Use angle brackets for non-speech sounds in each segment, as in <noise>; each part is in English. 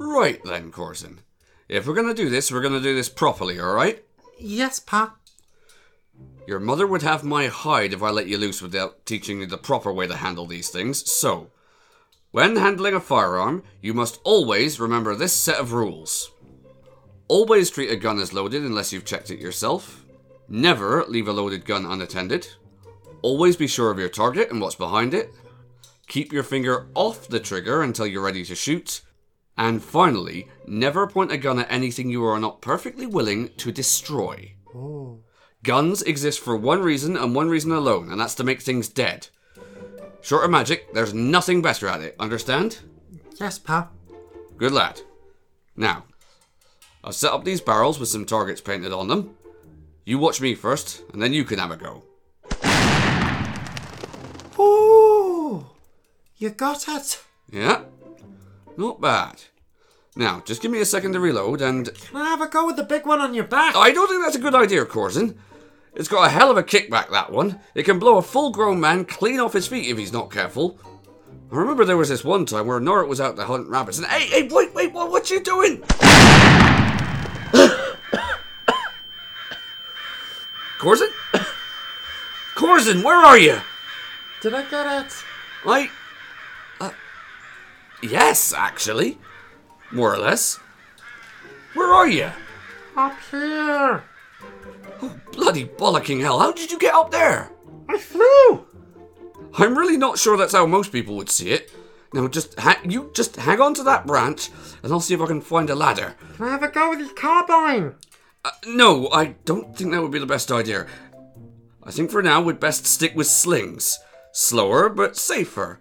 Right then, Corson. If we're gonna do this, we're gonna do this properly, alright? Yes, Pa. Your mother would have my hide if I let you loose without teaching you the proper way to handle these things. So, when handling a firearm, you must always remember this set of rules. Always treat a gun as loaded unless you've checked it yourself. Never leave a loaded gun unattended. Always be sure of your target and what's behind it. Keep your finger off the trigger until you're ready to shoot. And finally, never point a gun at anything you are not perfectly willing to destroy. Guns exist for one reason and one reason alone, and that's to make things dead. Short of magic, there's nothing better at it, understand? Yes, Pa. Good lad. Now, I've set up these barrels with some targets painted on them. You watch me first, and then you can have a go. Ooh! You got it. Yeah? Not bad. Now, just give me a second to reload, and Can I have a go with the big one on your back? I don't think that's a good idea, Corzin. It's got a hell of a kickback, that one. It can blow a full grown man clean off his feet if he's not careful. I remember there was this one time where Norrit was out to hunt rabbits, and hey, hey, wait, wait, what, what you doing? <coughs> Corzin? Corzin, <coughs> where are you? Did I get it? I. Yes, actually. More or less. Where are you? Up here. Oh, bloody bollocking hell, how did you get up there? I flew. I'm really not sure that's how most people would see it. Now, just ha- you just hang on to that branch, and I'll see if I can find a ladder. Can I have a go with your carbine? Uh, no, I don't think that would be the best idea. I think for now we'd best stick with slings. Slower, but safer.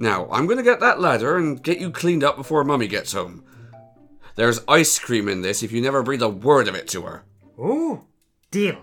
Now, I'm gonna get that ladder and get you cleaned up before Mummy gets home. There's ice cream in this if you never breathe a word of it to her. Ooh, deal.